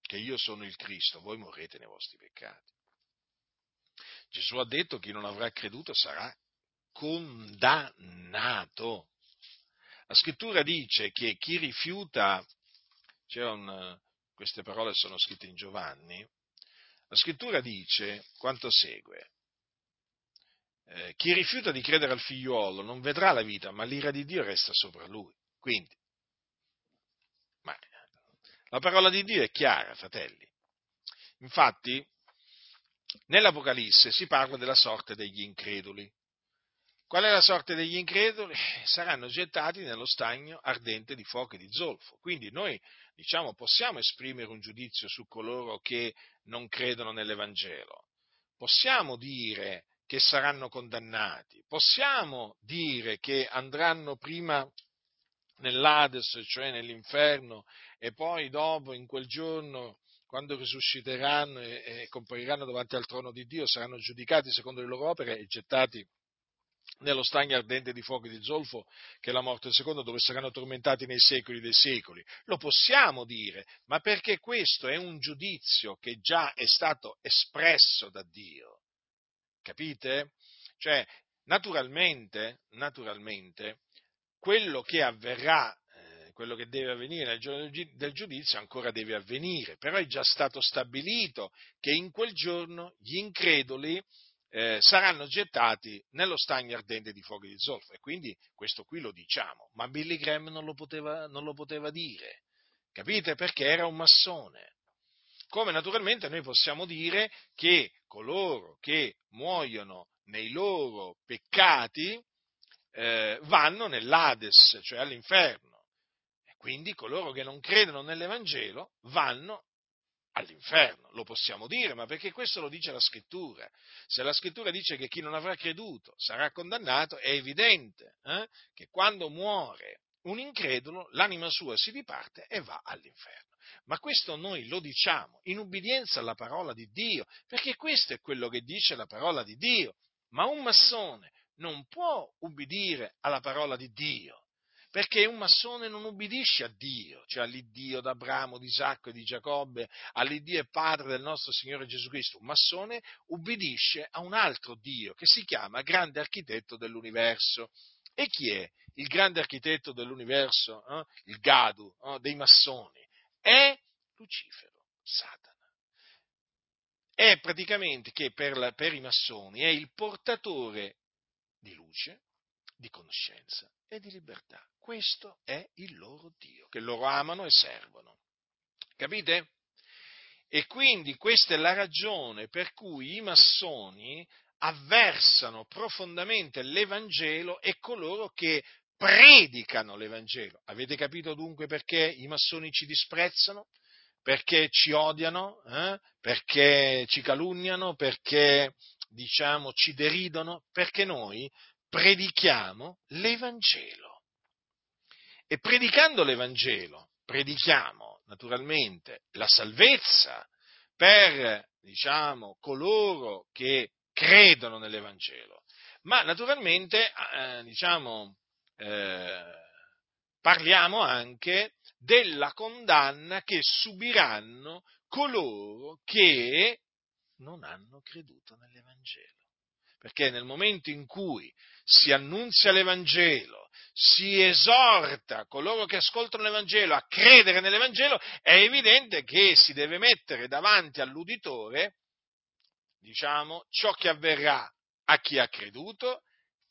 Speaker 1: che io sono il Cristo, voi morrete nei vostri peccati. Gesù ha detto chi non avrà creduto sarà condannato. La scrittura dice che chi rifiuta, un, queste parole sono scritte in Giovanni, la scrittura dice quanto segue. Eh, chi rifiuta di credere al figliuolo non vedrà la vita, ma l'ira di Dio resta sopra lui. Quindi, ma, la parola di Dio è chiara, fratelli. Infatti, nell'Apocalisse si parla della sorte degli increduli. Qual è la sorte degli increduli? Saranno gettati nello stagno ardente di fuoco e di zolfo. Quindi noi, diciamo, possiamo esprimere un giudizio su coloro che non credono nell'Evangelo. Possiamo dire che saranno condannati. Possiamo dire che andranno prima nell'Ades, cioè nell'inferno, e poi dopo, in quel giorno, quando risusciteranno e, e compariranno davanti al trono di Dio, saranno giudicati secondo le loro opere e gettati nello stagno ardente di fuoco e di zolfo che è la morte seconda, dove saranno tormentati nei secoli dei secoli. Lo possiamo dire, ma perché questo è un giudizio che già è stato espresso da Dio. Capite? Cioè, naturalmente, naturalmente, quello che avverrà, eh, quello che deve avvenire nel giorno del giudizio ancora deve avvenire, però è già stato stabilito che in quel giorno gli increduli eh, saranno gettati nello stagno ardente di fuoco di zolfo. E quindi questo qui lo diciamo, ma Billy Graham non lo poteva, non lo poteva dire, capite? Perché era un massone. Come naturalmente noi possiamo dire che coloro che muoiono nei loro peccati eh, vanno nell'Ades, cioè all'inferno. E quindi coloro che non credono nell'Evangelo vanno all'inferno, lo possiamo dire, ma perché questo lo dice la scrittura. Se la scrittura dice che chi non avrà creduto sarà condannato, è evidente eh, che quando muore un incredulo, l'anima sua si diparte e va all'inferno. Ma questo noi lo diciamo in ubbidienza alla parola di Dio, perché questo è quello che dice la parola di Dio. Ma un massone non può ubbidire alla parola di Dio perché un massone non ubbidisce a Dio, cioè all'Iddio d'Abramo, di Isacco e di Giacobbe, all'Iddio e Padre del nostro Signore Gesù Cristo. Un massone ubbidisce a un altro Dio che si chiama grande architetto dell'universo. E chi è il grande architetto dell'universo, eh? il Gadu eh? dei massoni? È Lucifero, Satana. È praticamente che per, la, per i massoni è il portatore di luce, di conoscenza e di libertà. Questo è il loro Dio, che loro amano e servono. Capite? E quindi questa è la ragione per cui i massoni avversano profondamente l'Evangelo e coloro che predicano l'Evangelo. Avete capito dunque perché i massoni ci disprezzano? Perché ci odiano? Eh? Perché ci calunniano? Perché, diciamo, ci deridono? Perché noi predichiamo l'Evangelo. E predicando l'Evangelo, predichiamo naturalmente la salvezza per, diciamo, coloro che credono nell'Evangelo. Ma naturalmente, eh, diciamo, eh, parliamo anche della condanna che subiranno coloro che non hanno creduto nell'Evangelo perché nel momento in cui si annunzia l'Evangelo, si esorta coloro che ascoltano l'Evangelo a credere nell'Evangelo, è evidente che si deve mettere davanti all'uditore, diciamo, ciò che avverrà a chi ha creduto,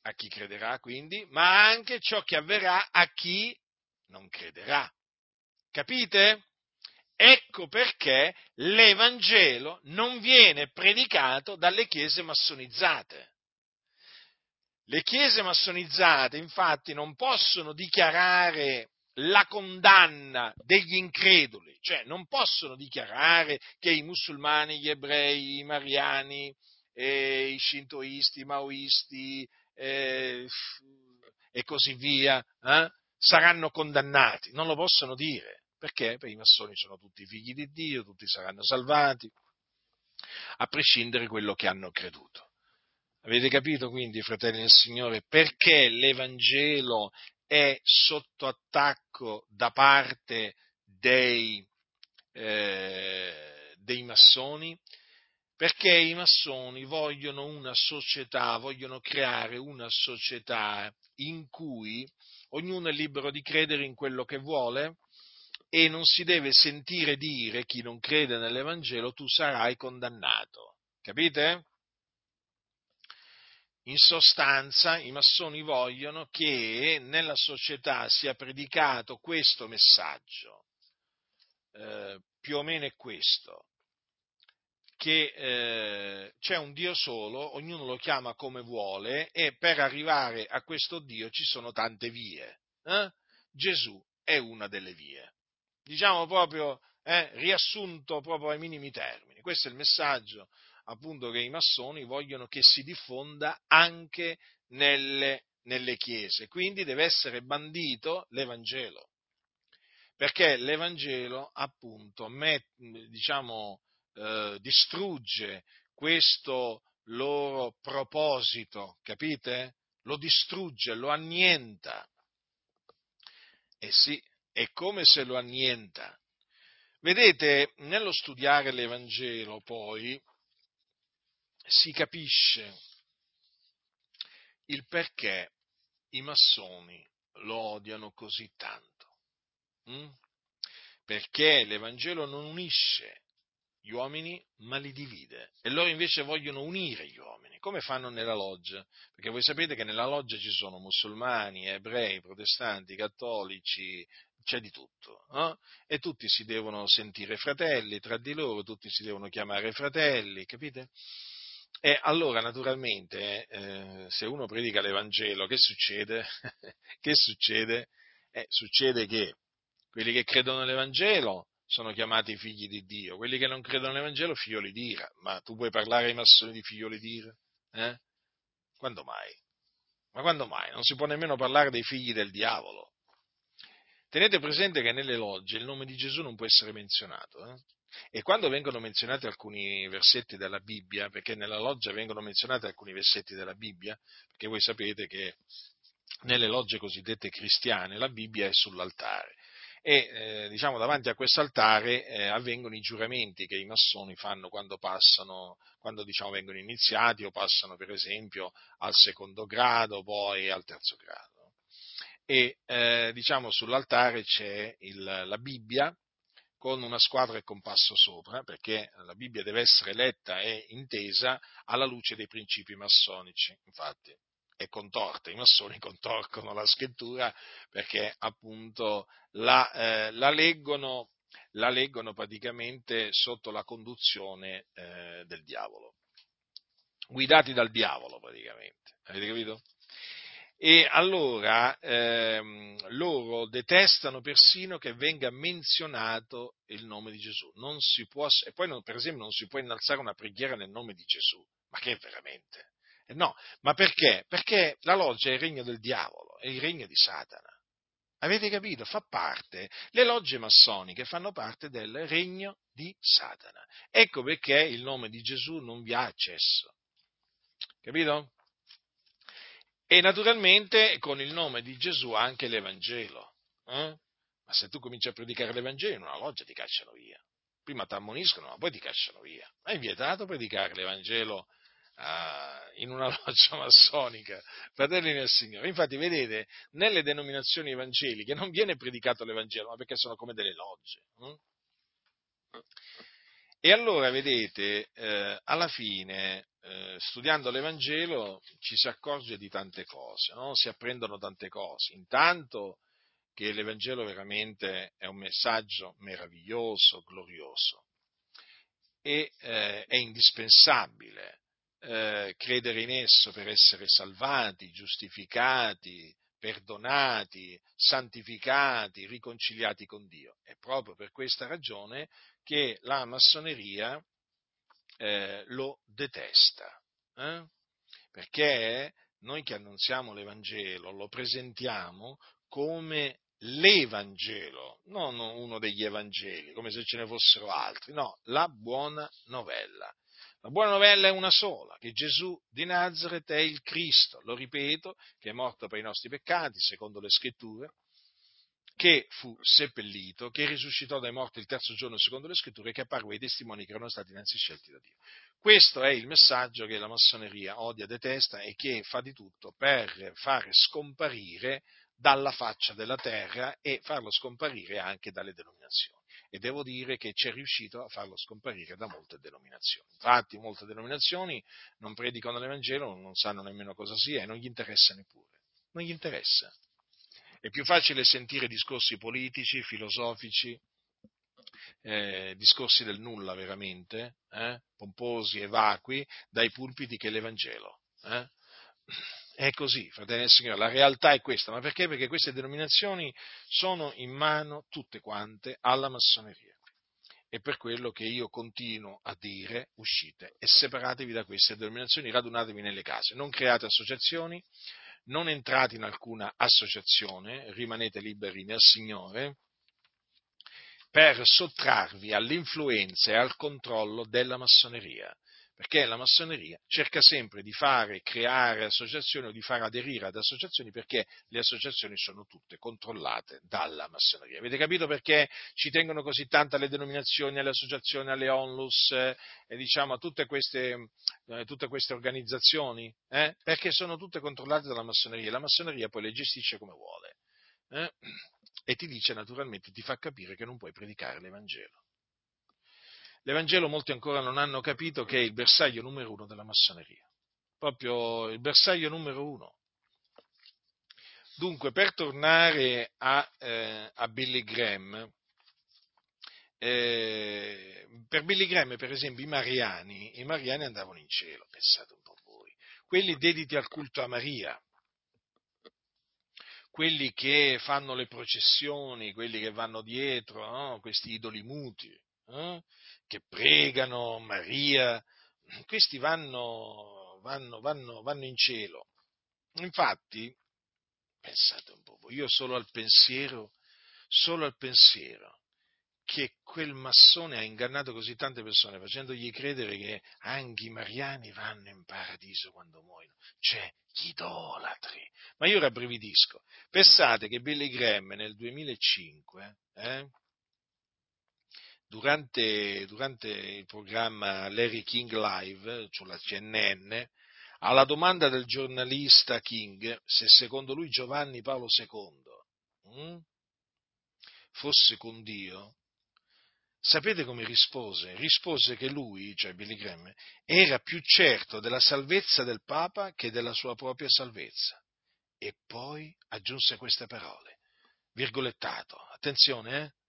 Speaker 1: a chi crederà quindi, ma anche ciò che avverrà a chi non crederà. Capite? Ecco perché l'Evangelo non viene predicato dalle chiese massonizzate. Le chiese massonizzate infatti non possono dichiarare la condanna degli increduli, cioè non possono dichiarare che i musulmani, gli ebrei, i mariani, eh, i shintoisti, i maoisti eh, e così via eh, saranno condannati, non lo possono dire. Perché? Perché i massoni sono tutti figli di Dio, tutti saranno salvati, a prescindere da quello che hanno creduto. Avete capito quindi, fratelli del Signore, perché l'Evangelo è sotto attacco da parte dei, eh, dei massoni? Perché i massoni vogliono una società, vogliono creare una società in cui ognuno è libero di credere in quello che vuole, e non si deve sentire dire chi non crede nell'Evangelo tu sarai condannato. Capite? In sostanza i massoni vogliono che nella società sia predicato questo messaggio, eh, più o meno è questo, che eh, c'è un Dio solo, ognuno lo chiama come vuole e per arrivare a questo Dio ci sono tante vie. Eh? Gesù è una delle vie diciamo proprio eh, riassunto proprio ai minimi termini. Questo è il messaggio appunto che i massoni vogliono che si diffonda anche nelle, nelle chiese, quindi deve essere bandito l'Evangelo, perché l'Evangelo appunto met, diciamo, eh, distrugge questo loro proposito, capite? Lo distrugge, lo annienta. E eh sì, è come se lo annienta. Vedete, nello studiare l'Evangelo poi si capisce il perché i massoni lo odiano così tanto. Mm? Perché l'Evangelo non unisce gli uomini, ma li divide. E loro invece vogliono unire gli uomini, come fanno nella loggia. Perché voi sapete che nella loggia ci sono musulmani, ebrei, protestanti, cattolici, c'è di tutto, no? e tutti si devono sentire fratelli tra di loro, tutti si devono chiamare fratelli, capite? E allora, naturalmente, eh, se uno predica l'Evangelo, che succede? che succede? Eh, succede che quelli che credono nell'Evangelo sono chiamati figli di Dio, quelli che non credono nell'Evangelo figlioli di ira. Ma tu puoi parlare ai massoni di figlioli di ira? Eh? Quando mai? Ma quando mai? Non si può nemmeno parlare dei figli del diavolo. Tenete presente che nelle logge il nome di Gesù non può essere menzionato. Eh? E quando vengono menzionati alcuni versetti della Bibbia, perché nella loggia vengono menzionati alcuni versetti della Bibbia, perché voi sapete che nelle logge cosiddette cristiane la Bibbia è sull'altare. E eh, diciamo davanti a questo altare eh, avvengono i giuramenti che i massoni fanno quando passano, quando diciamo vengono iniziati o passano per esempio al secondo grado, poi al terzo grado. E eh, diciamo sull'altare c'è il, la Bibbia con una squadra e compasso sopra, perché la Bibbia deve essere letta e intesa alla luce dei principi massonici. Infatti è contorta, i massoni contorcono la scrittura perché appunto la, eh, la, leggono, la leggono, praticamente sotto la conduzione eh, del diavolo, guidati dal diavolo praticamente. Avete capito? E allora ehm, loro detestano persino che venga menzionato il nome di Gesù. Non si può, e poi, per esempio, non si può innalzare una preghiera nel nome di Gesù. Ma che veramente? Eh no, ma perché? Perché la loggia è il regno del diavolo, è il regno di Satana. Avete capito? Fa parte, le logge massoniche fanno parte del regno di Satana. Ecco perché il nome di Gesù non vi ha accesso. Capito? E naturalmente con il nome di Gesù anche l'Evangelo. Eh? Ma se tu cominci a predicare l'Evangelo in una loggia ti cacciano via. Prima ti ammoniscono, ma poi ti cacciano via. Ma è vietato predicare l'Evangelo in una loggia massonica, fratelli nel Signore. Infatti, vedete, nelle denominazioni evangeliche non viene predicato l'Evangelo, ma perché sono come delle logge. E allora, vedete, eh, alla fine, eh, studiando l'Evangelo, ci si accorge di tante cose, no? si apprendono tante cose. Intanto che l'Evangelo veramente è un messaggio meraviglioso, glorioso e eh, è indispensabile eh, credere in esso per essere salvati, giustificati, perdonati, santificati, riconciliati con Dio. È proprio per questa ragione che la massoneria eh, lo detesta, eh? perché noi che annunziamo l'Evangelo lo presentiamo come l'Evangelo, non uno degli Evangeli, come se ce ne fossero altri, no, la buona novella. La buona novella è una sola, che Gesù di Nazareth è il Cristo, lo ripeto, che è morto per i nostri peccati, secondo le scritture, che fu seppellito, che risuscitò dai morti il terzo giorno secondo le scritture e che apparve ai testimoni che erano stati innanzi scelti da Dio. Questo è il messaggio che la massoneria odia, detesta e che fa di tutto per fare scomparire dalla faccia della terra e farlo scomparire anche dalle denominazioni e devo dire che ci è riuscito a farlo scomparire da molte denominazioni. Infatti molte denominazioni non predicano l'Evangelo, non sanno nemmeno cosa sia e non gli interessa neppure. Non gli interessa. È più facile sentire discorsi politici, filosofici, eh, discorsi del nulla veramente, eh, pomposi e vacui, dai pulpiti che l'Evangelo. Eh? È così, fratelli del Signore, la realtà è questa, ma perché? Perché queste denominazioni sono in mano tutte quante alla massoneria. E per quello che io continuo a dire, uscite e separatevi da queste denominazioni, radunatevi nelle case, non create associazioni, non entrate in alcuna associazione, rimanete liberi nel Signore, per sottrarvi all'influenza e al controllo della massoneria perché la massoneria cerca sempre di fare creare associazioni o di far aderire ad associazioni perché le associazioni sono tutte controllate dalla massoneria. Avete capito perché ci tengono così tanto alle denominazioni, alle associazioni, alle onlus eh, e diciamo a tutte queste, eh, tutte queste organizzazioni? Eh? Perché sono tutte controllate dalla massoneria e la massoneria poi le gestisce come vuole. Eh? E ti dice naturalmente, ti fa capire che non puoi predicare l'Evangelo. L'Evangelo molti ancora non hanno capito che è il bersaglio numero uno della massoneria, proprio il bersaglio numero uno. Dunque, per tornare a, eh, a Billy Graham, eh, per Billy Graham, per esempio, i mariani, i mariani andavano in cielo, pensate un po' voi, quelli dediti al culto a Maria, quelli che fanno le processioni, quelli che vanno dietro, no? questi idoli muti, eh? Che pregano Maria, questi vanno, vanno, vanno, vanno in cielo. Infatti, pensate un po', io solo al pensiero, solo al pensiero che quel massone ha ingannato così tante persone facendogli credere che anche i mariani vanno in paradiso quando muoiono, cioè gli idolatri. Ma io rabbrividisco. Pensate che Billy Graham nel 2005 eh, durante, durante il programma Larry King Live sulla CNN, alla domanda del giornalista King se secondo lui Giovanni Paolo II hm, fosse con Dio, sapete come rispose? Rispose che lui, cioè Billy Graham, era più certo della salvezza del Papa che della sua propria salvezza. E poi aggiunse queste parole, virgolettato, attenzione, eh?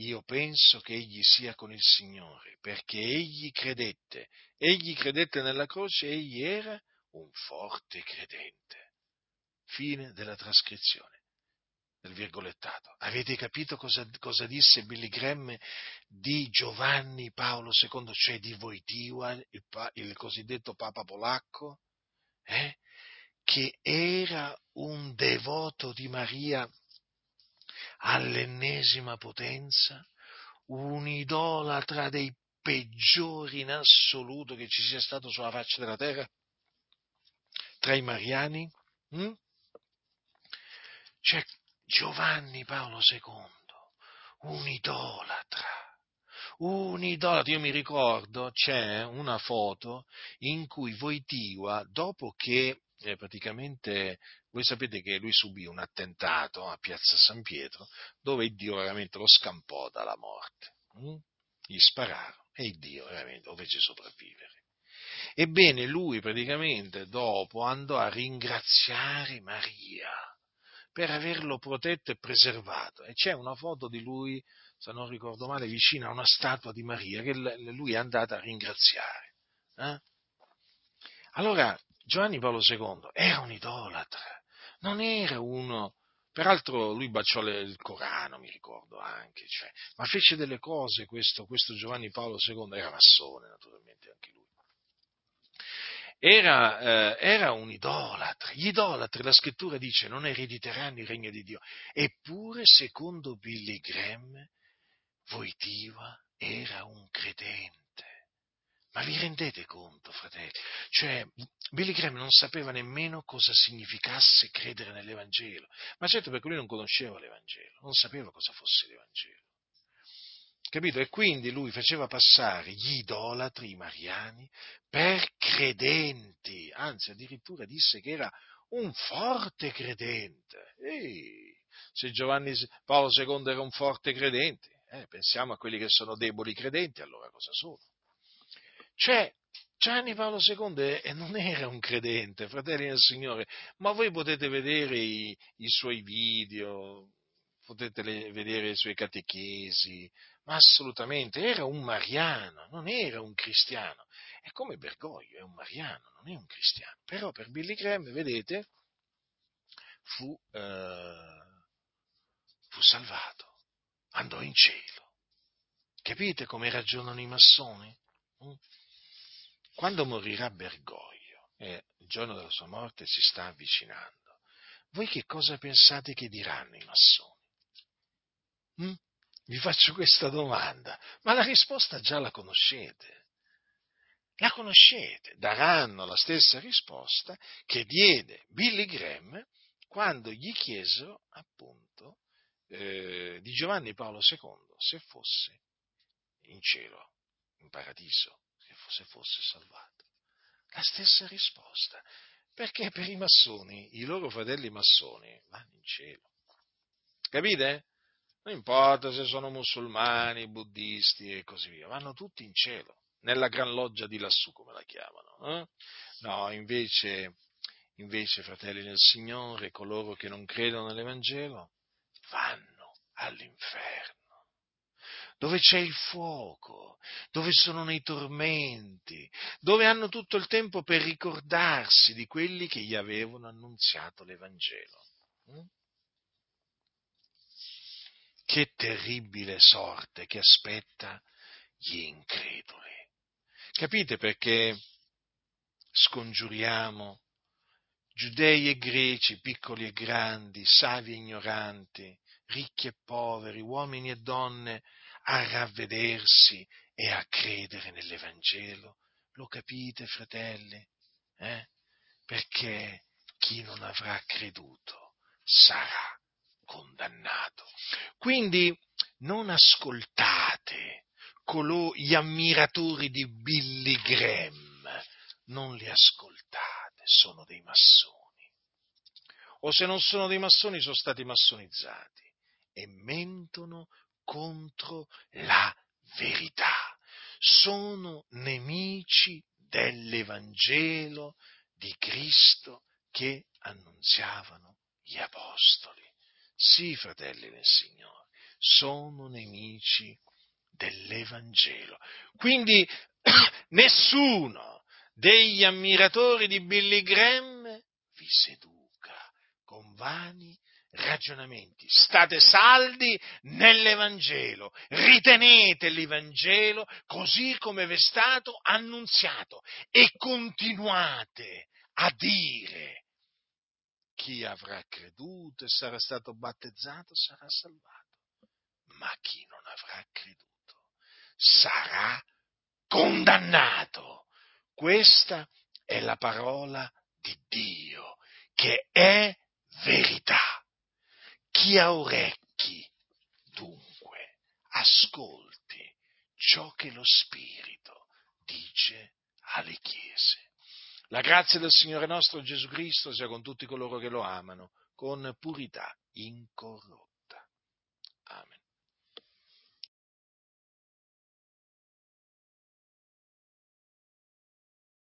Speaker 1: Io penso che egli sia con il Signore, perché egli credette, egli credette nella croce, egli era un forte credente. Fine della trascrizione del virgolettato. Avete capito cosa, cosa, disse Billy Graham di Giovanni Paolo II, cioè di Wojtyła, il, il cosiddetto Papa polacco? Eh? Che era un devoto di Maria all'ennesima potenza, un idolatra dei peggiori in assoluto che ci sia stato sulla faccia della terra, tra i mariani? Hm? C'è Giovanni Paolo II, un idolatra, un idolatra. Io mi ricordo, c'è una foto in cui Voitiva, dopo che eh, praticamente, voi sapete che lui subì un attentato a Piazza San Pietro, dove Dio veramente lo scampò dalla morte. Hm? Gli spararono e Dio veramente lo fece sopravvivere. Ebbene, lui praticamente dopo andò a ringraziare Maria per averlo protetto e preservato. E c'è una foto di lui, se non ricordo male, vicino a una statua di Maria che lui è andato a ringraziare. Eh? Allora, Giovanni Paolo II era un idolatra, non era uno, peraltro lui baciò il Corano, mi ricordo anche, cioè, ma fece delle cose, questo, questo Giovanni Paolo II era massone naturalmente anche lui era, eh, era, un idolatra. Gli idolatri, la scrittura dice, non erediteranno il regno di Dio. Eppure, secondo Billy Graham, Voitiva era un credente. Ma vi rendete conto, fratelli? Cioè, Billy Graham non sapeva nemmeno cosa significasse credere nell'Evangelo. Ma certo perché lui non conosceva l'Evangelo, non sapeva cosa fosse l'Evangelo. Capito? E quindi lui faceva passare gli idolatri, i mariani, per credenti, anzi addirittura disse che era un forte credente. Ehi, se Giovanni Paolo II era un forte credente, eh, pensiamo a quelli che sono deboli credenti, allora cosa sono? Cioè, Giovanni Paolo II non era un credente, fratelli del Signore, ma voi potete vedere i, i suoi video, potete vedere i suoi catechesi, ma assolutamente era un mariano, non era un cristiano. È come Bergoglio, è un mariano, non è un cristiano. Però per Billy Graham, vedete, fu, eh, fu salvato, andò in cielo. Capite come ragionano i massoni? Mm? Quando morirà Bergoglio e il giorno della sua morte si sta avvicinando, voi che cosa pensate che diranno i massoni? Mm? Vi faccio questa domanda, ma la risposta già la conoscete. La conoscete, daranno la stessa risposta che diede Billy Graham quando gli chiesero appunto eh, di Giovanni Paolo II se fosse in cielo, in paradiso, se fosse, salvato. La stessa risposta, perché per i massoni, i loro fratelli massoni, vanno in cielo. Capite? Non importa se sono musulmani, buddisti e così via, vanno tutti in cielo, nella gran loggia di lassù, come la chiamano. Eh? No, invece, invece, fratelli del Signore, coloro che non credono nell'Evangelo, vanno all'inferno dove c'è il fuoco, dove sono nei tormenti, dove hanno tutto il tempo per ricordarsi di quelli che gli avevano annunziato l'Evangelo. Mm? Che terribile sorte che aspetta gli increduli. Capite perché scongiuriamo giudei e greci, piccoli e grandi, savi e ignoranti, ricchi e poveri, uomini e donne, a ravvedersi e a credere nell'Evangelo? Lo capite, fratelli? Eh? Perché chi non avrà creduto sarà condannato. Quindi non ascoltate colò, gli ammiratori di Billy Graham, non li ascoltate, sono dei massoni. O se non sono dei massoni, sono stati massonizzati e mentono contro la verità. Sono nemici dell'Evangelo di Cristo che annunziavano gli apostoli. Sì, fratelli del Signore, sono nemici dell'Evangelo. Quindi nessuno degli ammiratori di Billy Graham vi seduca con vani ragionamenti. State saldi nell'Evangelo, ritenete l'Evangelo così come vi è stato annunziato e continuate a dire chi avrà creduto e sarà stato battezzato sarà salvato, ma chi non avrà creduto sarà condannato. Questa è la parola di Dio, che è verità. Chi ha orecchi, dunque, ascolti ciò che lo Spirito dice alle chiese. La grazia del Signore nostro Gesù Cristo sia con tutti coloro che lo amano, con purità incorrotta.